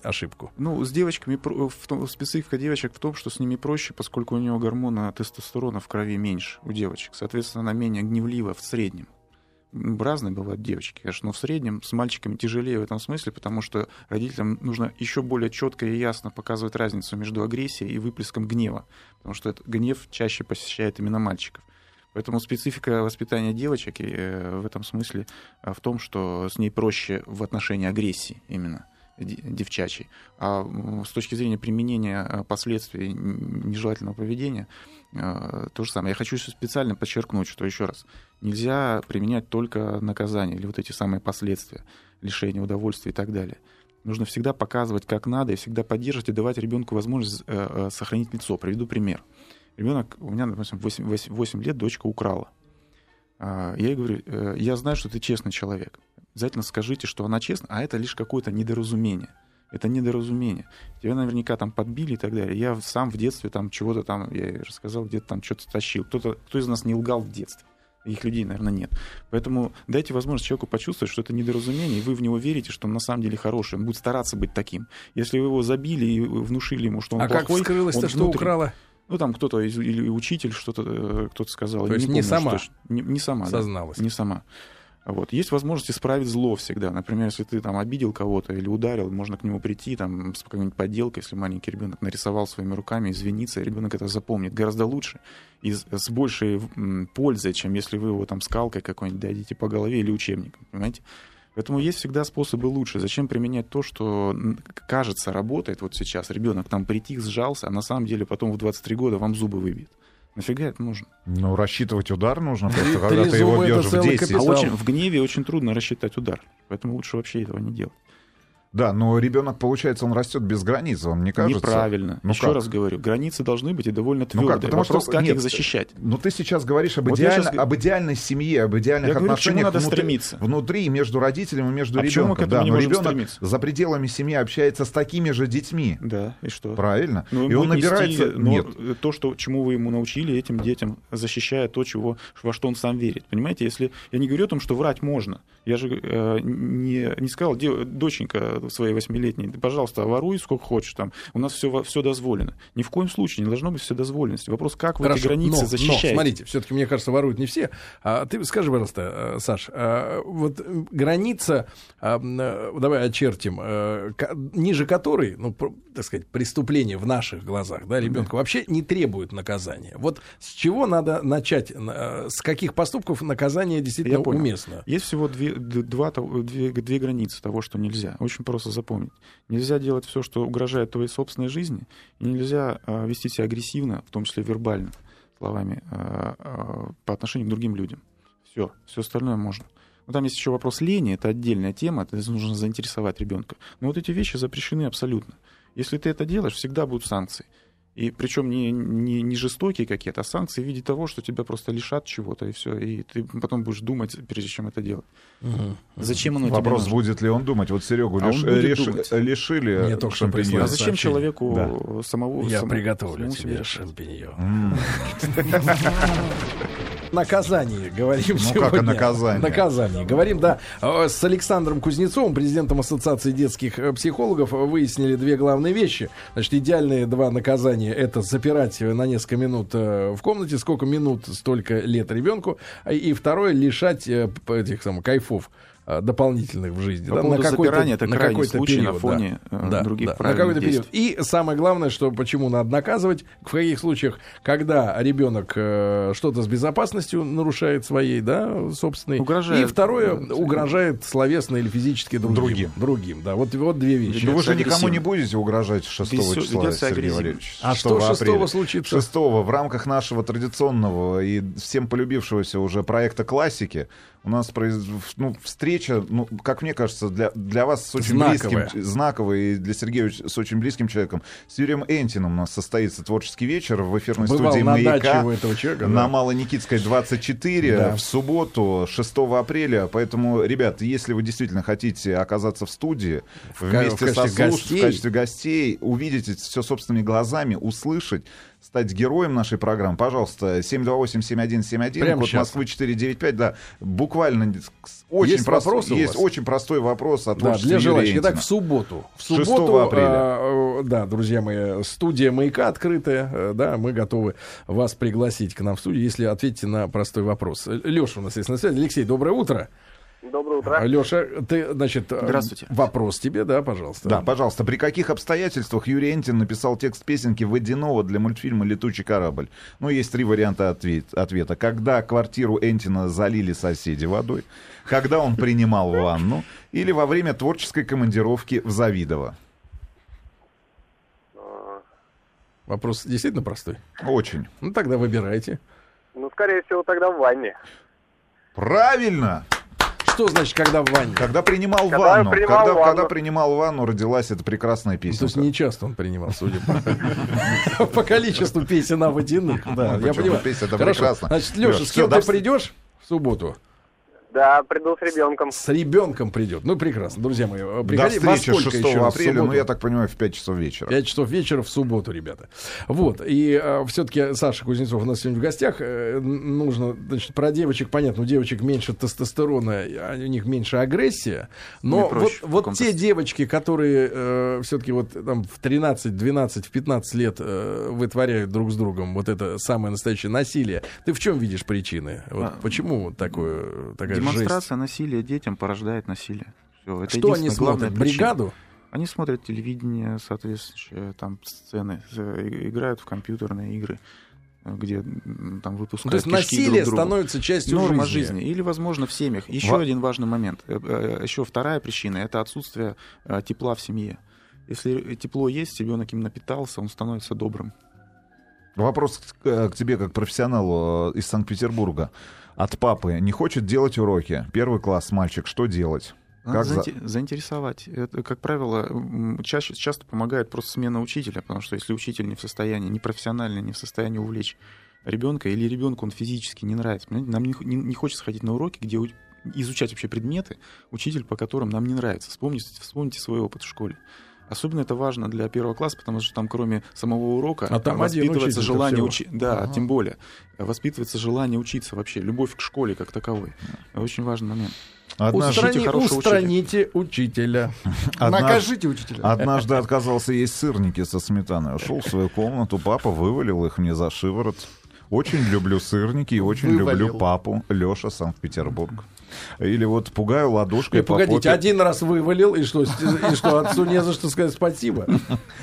ошибку? Ну, с девочками, в том- специфика девочек в том, что с ними проще, поскольку у нее гормона тестостерона в крови меньше у девочек. Соответственно, она менее гневлива в среднем. Разные бывают девочки, конечно, но в среднем с мальчиками тяжелее в этом смысле, потому что родителям нужно еще более четко и ясно показывать разницу между агрессией и выплеском гнева, потому что этот гнев чаще посещает именно мальчиков. Поэтому специфика воспитания девочек э, в этом смысле э, в том, что с ней проще в отношении агрессии именно де- девчачьей. А с точки зрения применения э, последствий нежелательного поведения, то же самое. Я хочу еще специально подчеркнуть, что еще раз, нельзя применять только наказание или вот эти самые последствия, лишения удовольствия и так далее. Нужно всегда показывать, как надо, и всегда поддерживать и давать ребенку возможность э, э, сохранить лицо. Приведу пример. Ребенок, у меня, допустим, 8, 8, 8 лет дочка украла. А, Я ей говорю, э, я знаю, что ты честный человек. Обязательно скажите, что она честна, а это лишь какое-то недоразумение. Это недоразумение. Тебя наверняка там подбили и так далее. Я сам в детстве там чего-то там, я рассказал, где-то там что-то тащил. Кто-то, кто из нас не лгал в детстве? Таких людей, наверное, нет. Поэтому дайте возможность человеку почувствовать, что это недоразумение, и вы в него верите, что он на самом деле хороший, он будет стараться быть таким. Если вы его забили и внушили ему, что он а как плохой, вскрылось-то, он что внутренне- украла? Ну, там кто-то или учитель что-то, э, кто-то сказал. То есть не помню, сама? что не, не сама, да. Созналась. Не сама. Вот. Есть возможность исправить зло всегда. Например, если ты там обидел кого-то или ударил, можно к нему прийти там, с какой-нибудь подделкой, если маленький ребенок нарисовал своими руками, извиниться, ребенок это запомнит гораздо лучше и с, большей пользой, чем если вы его там скалкой какой-нибудь дадите по голове или учебником, понимаете? Поэтому есть всегда способы лучше. Зачем применять то, что кажется работает вот сейчас? Ребенок там притих, сжался, а на самом деле потом в 23 года вам зубы выбьет. Нафига это нужно? Ну, рассчитывать удар нужно просто, когда ты его бьешь в целый 10. А очень, в гневе очень трудно рассчитать удар. Поэтому лучше вообще этого не делать. Да, но ребенок, получается, он растет без границ, вам не кажется? Неправильно. Ну Еще как? раз говорю, границы должны быть и довольно Ну твердые. как? Потому Вопрос, что- как нет, их защищать. Но ты сейчас говоришь об, Вот идеально- г- об идеальной семье, об идеальных Я говорю, отношениях надо внутри, стремиться. внутри, между родителем и между А почему ребенком. этому да, но ребенок стремиться? за пределами семьи общается с такими же детьми. Да, и что? Правильно? Ну, и он нести, набирается... но Нет. то, что, чему вы ему научили, этим детям защищая то, чего, во что он сам верит. Понимаете, если я не говорю о том, что врать можно. Я же э, не, не сказал, «Де- своей восьмилетней, «Да, пожалуйста, воруй сколько хочешь, там, у нас все, все дозволено. Ни в коем случае не должно быть все дозволенности. Вопрос, как вы эти Хорошо, границы но, защищаете. но, смотрите, все-таки, мне кажется, воруют не все. А ты скажи, пожалуйста, э, Саш, а, вот граница, а, давай очертим, ка- ниже которой, ну, так сказать, преступление в наших глазах, да, ребенка вообще не требует наказания. Вот с чего надо начать, с каких поступков наказание действительно Я понял. уместно? Есть всего две, два, две, две границы того, что нельзя. Очень просто запомнить. Нельзя делать все, что угрожает твоей собственной жизни, нельзя а, вести себя агрессивно, в том числе вербально, словами, а, а, по отношению к другим людям. Все, все остальное можно. Но там есть еще вопрос лени, это отдельная тема, это нужно заинтересовать ребенка. Но вот эти вещи запрещены абсолютно. Если ты это делаешь, всегда будут санкции. И причем не, не, не жестокие какие-то, а санкции в виде того, что тебя просто лишат чего-то, и все. И ты потом будешь думать, прежде чем это делать. Зачем оно Вопрос, тебе нужно? будет ли он думать. Вот Серегу А он лиш- будет реш- думать. лишили Мне только что А зачем сообщение. человеку самого... Я самому- приготовлю самому тебе себе? шампиньон. [LAUGHS] М. Наказание, говорим Ну, сегодня. как о наказании? Наказание. Говорим, да, э, с Александром Кузнецовым, президентом Ассоциации детских э, психологов, э, выяснили две главные вещи. Значит, идеальные два наказания — это запирать на несколько минут в комнате, сколько минут, столько лет ребенку. И второе — лишать этих самых кайфов дополнительных в жизни. По да, поводу какой-то- запирания, это на крайний какой-то случай на период, фоне, да. э, Да, других да, на правильных какой-то период. действий. И самое главное, что почему надо наказывать, в каких случаях, когда ребенок э, что-то с безопасностью нарушает своей, да, собственной. Угрожает. И второе, Да, угрожает словесно или физически другим. Другим. Другим, да. Вот, вот две вещи. Ну, вы же Ведется никому не агрессивно. будете угрожать 6 Ведется- числа, ведется Сергей агрессивно. Валерьевич. А что 6 6 апреля. случится? 6 в рамках нашего традиционного и всем полюбившегося уже проекта классики у нас произ... ну, встреча, ну, как мне кажется, для, для вас с очень Знаковая. близким, знаковая, и для Сергея с очень близким человеком. С Юрием Энтином у нас состоится творческий вечер в эфирной Бывал студии на «Маяка». у этого человека. На да. Малоникитской 24 Да. в субботу 6 апреля. Поэтому, ребят, если вы действительно хотите оказаться в студии ка- вместе в со качестве слуш- гостей. в качестве гостей, увидеть все собственными глазами, услышать, стать героем нашей программы, пожалуйста, 728-7171, Прямо код сейчас. Москвы 495, да, буквально очень Есть простой, вопросы есть очень простой вопрос от Да, для желающих. Итак, в субботу. В 6 субботу, апреля. а, да, друзья мои, студия «Маяка» открытая. э, Да, мы готовы вас пригласить к нам в студию, если ответите на простой вопрос. Леша у нас есть на связи. Алексей, доброе утро. Доброе утро. Леша, ты, значит, э, Здравствуйте. вопрос тебе, да, пожалуйста. Да, пожалуйста, при каких обстоятельствах Юрий Энтин написал текст песенки «Водяного» для мультфильма «Летучий корабль»? Ну, есть три варианта ответ- ответа. Когда квартиру Энтина залили соседи водой, когда он принимал ванну, или во время творческой командировки в Завидово? Вопрос действительно простой. Очень. Ну, тогда выбирайте. Ну, скорее всего, тогда в ванне. Правильно! Что значит, когда в ванне? Когда принимал Когда ванну, принимал когда, ванну. когда принимал ванну, родилась эта прекрасная Ну, То есть не часто он принимал, судя по, [LAUGHS] по количеству песен о водяных. Да, я понимаю. Песня это прекрасно. Значит, Леша, с кем ты придешь в субботу? Да, приду с ребенком. С ребенком придет. Ну, прекрасно. Друзья мои, До приходи. Во встречи сколько 6 еще апреля, ну, я так понимаю, в 5 часов вечера. 5 часов вечера в субботу, ребята. Вот. И все-таки Саша Кузнецов у нас сегодня в гостях. Э, нужно, значит, про девочек, понятно, у девочек меньше тестостерона, а у них меньше агрессия. Но вот, проще вот те девочки, которые все-таки вот там в 13, 12, в 15 лет э, вытворяют друг с другом вот это самое настоящее насилие, ты в чем видишь причины? Вот А, почему такое, такая жесть? Демонстрация насилия детям порождает насилие. Всё, это Что они смотрят? причина. Бригаду? Они смотрят телевидение, соответствующие там сцены, играют в компьютерные игры, где там выпускают то есть насилие друг становится частью Норма жизни. жизни. Или, возможно, в семьях. Еще Во- один важный момент. Э, э, Еще вторая причина это отсутствие э, тепла в семье. Если тепло есть, ребенок им напитался, он становится добрым. Вопрос к, э, к тебе как профессионалу э, из Санкт-Петербурга. От папы. Не хочет делать уроки. Первый класс, мальчик. Что делать? Надо Как за- заинте- заинтересовать. Это, как правило, чаще, часто помогает просто смена учителя, потому что если учитель не в состоянии, не профессионально, не в состоянии увлечь ребенка, или ребенку он физически не нравится. Понимаете, Нам не, не- не хочется ходить на уроки, где изучать вообще предметы, учитель, по которым нам не нравится. Вспомните, вспомните свой опыт в школе. Особенно это важно для первого класса, потому что там кроме самого урока А там воспитывается желание учиться. Да, Ага. тем более. Воспитывается желание учиться вообще, любовь к школе как таковой. Очень важный момент. Однажды, Устрани- Ищите хорошего устраните учителя. [LAUGHS] однажды- Накажите учителя. однажды отказался есть сырники со сметаной. Ушел в свою комнату, папа вывалил их мне за шиворот. Очень люблю сырники и очень Вывалил. люблю папу. Леша, Санкт-Петербург. Или вот пугаю ладошкой по погодите, попе. один раз вывалил, и что, и что отцу не за что сказать спасибо?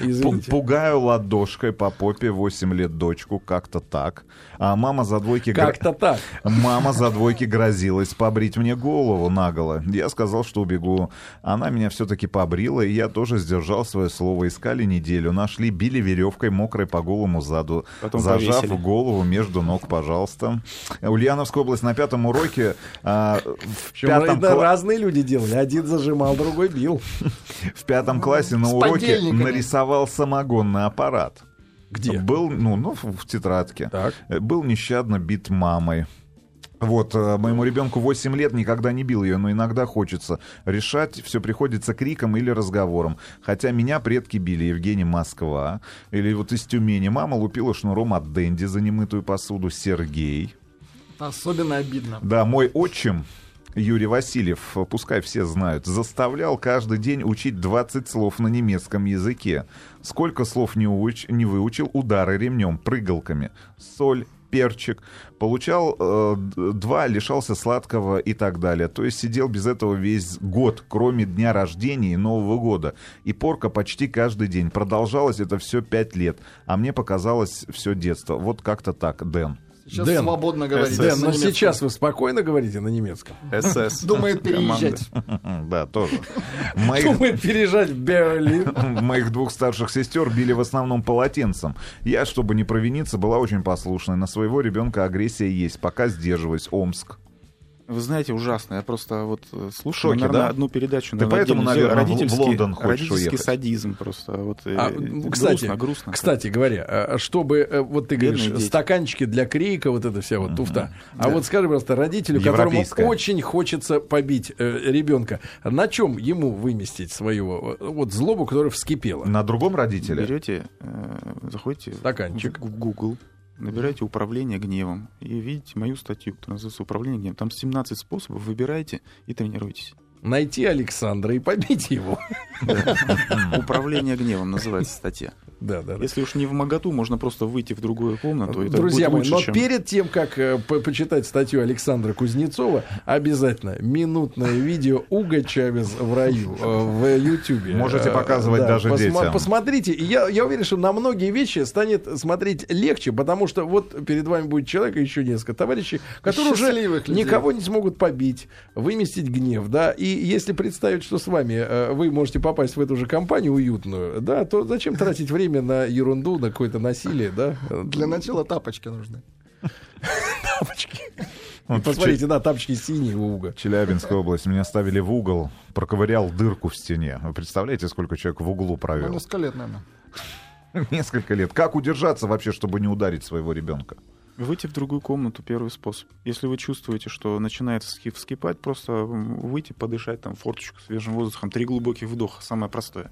Извините. Пугаю ладошкой по попе 8 лет дочку, как-то так. А мама за двойки... гра- Как-то так. Мама за двойки грозилась побрить мне голову наголо. Я сказал, что убегу. Она меня все-таки побрила, и я тоже сдержал свое слово. Искали неделю, нашли, били веревкой мокрой по голому заду, Потом зажав повесили. голову между ног, пожалуйста. Ульяновская область на пятом уроке а, в Причем пятом, это кла- разные люди делали. Один зажимал, другой бил. [LAUGHS] в пятом классе на уроке нарисовал самогонный аппарат. Где? Был, ну, ну, в, тетрадке. Так. Э, Был нещадно бит мамой. Вот, э, моему ребенку 8 лет, никогда не бил ее, но иногда хочется решать, все приходится криком или разговором. Хотя меня предки били, Евгений Москва. Или вот из Тюмени мама лупила шнуром от Дэнди за немытую посуду, Сергей. Особенно обидно. Да, мой отчим Юрий Васильев, пускай все знают, заставлял каждый день учить 20 слов на немецком языке. Сколько слов не, уч- не выучил, удары ремнем, прыгалками, соль, перчик. Получал э, два, лишался сладкого и так далее. То есть сидел без этого весь год, кроме дня рождения и Нового года. И порка почти каждый день. Продолжалось это все пять лет. А мне показалось все детство. Вот как-то так, Дэн. Сейчас Дэн, свободно говорить. Дэн, но немецком. сейчас вы спокойно говорите на немецком. СС. [LAUGHS] Думает переезжать. [LAUGHS] Да, тоже. Думает переезжать в Берлин. [LAUGHS] моих двух старших сестер били в основном полотенцем. Я, чтобы не провиниться, была очень послушной. На своего ребенка агрессия есть. Пока сдерживаюсь. Омск. Вы знаете, ужасно. Я просто вот э, слушаю, шоке, наверное, да? одну передачу. Ты поэтому, наверное, в- в Родительский- Лондон хочешь родительский уехать? садизм просто. Вот, э, А, кстати, грустно, грустно. кстати говоря, а, чтобы, э, вот ты Бедные говоришь, дети. стаканчики для крейка, вот это вся вот туфта. А вот скажи просто, родителю, которому очень хочется побить э, ребенка, на чем ему выместить свою вот злобу, которая вскипела? На другом родителе? Берете, э, заходите Стаканчик. в, в Google, набираете управление гневом и видите мою статью, которая называется «Управление гневом». Там 17 способов, выбирайте и тренируйтесь. Найти Александра и побить его. Управление гневом называется статья. Да, да, да. Если уж не в моготу, можно просто выйти в другую комнату. и это Друзья будет мои, лучше, но чем- перед тем, как э, по- почитать статью Александра Кузнецова, обязательно минутное видео Уга Чавес в раю э, в Ютьюбе. Можете Э, показывать даже детям. Посмотрите, и я, я уверен, что на многие вещи станет смотреть легче, потому что вот перед вами будет человек и еще несколько товарищей, которые уже людей. никого не смогут побить, выместить гнев, да, и если представить, что с вами э, вы можете попасть в эту же компанию уютную, да, то зачем тратить время на ерунду, на какое-то насилие, да? Для начала тапочки нужны. тапочки. Вот Посмотрите, да, тапочки синие у Уга. Челябинская область. Меня ставили в угол, проковырял дырку в стене. Вы представляете, сколько человек в углу Ну, провел? несколько лет, наверное. [LAUGHS] Несколько лет. Как удержаться вообще, чтобы не ударить своего ребенка? Выйти в другую комнату первый способ. Если вы чувствуете, что начинает вски- вскипать, просто выйти, подышать там форточку свежим воздухом, три глубоких вдоха, самое простое.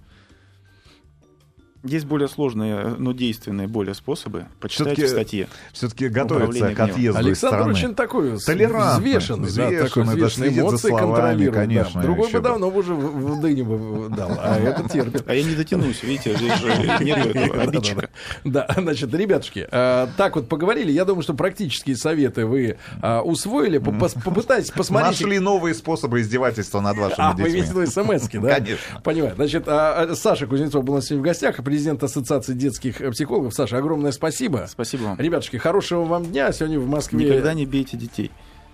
Есть более сложные, но действенные более способы. Почитайте Всё-таки в статье. Все-таки готовится к отъезду из Александр страны. очень такой Толерантный, взвешенный, да, такой взвешенный, взвешенный, следит за эмоции словами, контролирует. да. конечно, Другой бы давно бы уже в, в дыню бы дал, а это терпит. А я не дотянусь, видите, здесь же [LAUGHS] нет обидчика. Да, значит, ребятушки, э, так вот поговорили. Я думаю, что практические советы вы э, усвоили. Попытайтесь посмотреть. Нашли новые способы издевательства над вашими А, вы детьми. имеете в виду смс да? [LAUGHS] Конечно. Понимаю. Значит, а, а, Саша Кузнецов был у нас сегодня в гостях, президент Ассоциации детских э, психологов. Саша, огромное спасибо. Спасибо вам. Ребятушки, хорошего вам дня. Сегодня в Москве... Никогда не бейте детей.